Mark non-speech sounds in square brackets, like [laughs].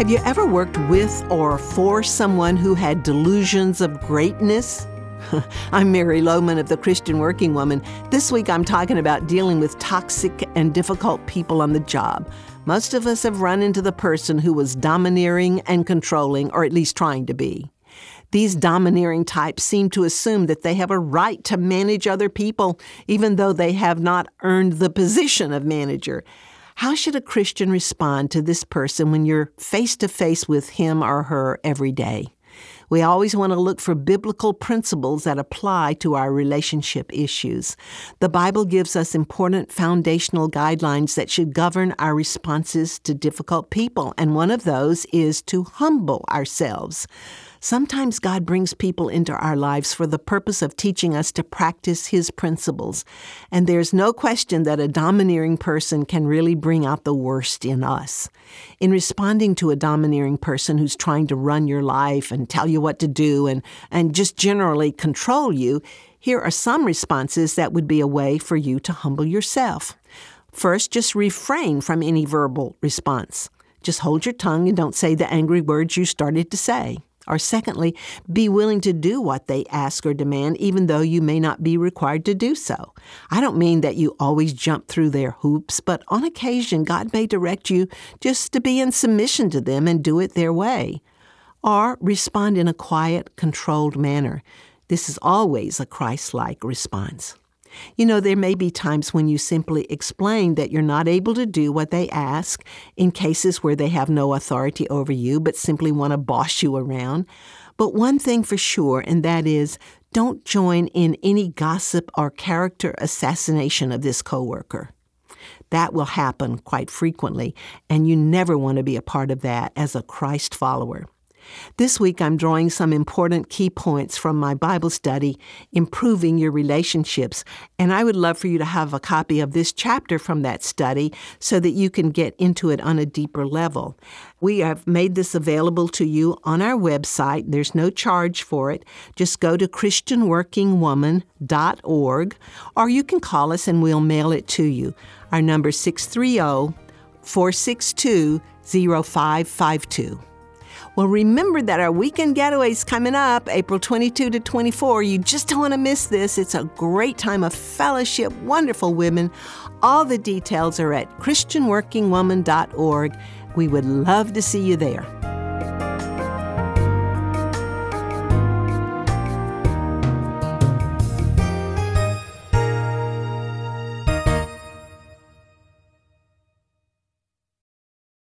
Have you ever worked with or for someone who had delusions of greatness? [laughs] I'm Mary Lowman of the Christian Working Woman. This week I'm talking about dealing with toxic and difficult people on the job. Most of us have run into the person who was domineering and controlling, or at least trying to be. These domineering types seem to assume that they have a right to manage other people, even though they have not earned the position of manager. How should a Christian respond to this person when you're face to face with him or her every day? We always want to look for biblical principles that apply to our relationship issues. The Bible gives us important foundational guidelines that should govern our responses to difficult people, and one of those is to humble ourselves. Sometimes God brings people into our lives for the purpose of teaching us to practice His principles. And there's no question that a domineering person can really bring out the worst in us. In responding to a domineering person who's trying to run your life and tell you what to do and, and just generally control you, here are some responses that would be a way for you to humble yourself. First, just refrain from any verbal response. Just hold your tongue and don't say the angry words you started to say. Or secondly, be willing to do what they ask or demand, even though you may not be required to do so. I don't mean that you always jump through their hoops, but on occasion, God may direct you just to be in submission to them and do it their way. Or respond in a quiet, controlled manner. This is always a Christ like response. You know, there may be times when you simply explain that you're not able to do what they ask in cases where they have no authority over you but simply want to boss you around. But one thing for sure, and that is don't join in any gossip or character assassination of this coworker. That will happen quite frequently, and you never want to be a part of that as a Christ follower. This week, I'm drawing some important key points from my Bible study, Improving Your Relationships, and I would love for you to have a copy of this chapter from that study so that you can get into it on a deeper level. We have made this available to you on our website. There's no charge for it. Just go to ChristianWorkingWoman.org, or you can call us and we'll mail it to you. Our number is 630 462 0552. Well, remember that our weekend getaway is coming up April 22 to 24. You just don't want to miss this. It's a great time of fellowship, wonderful women. All the details are at ChristianWorkingWoman.org. We would love to see you there.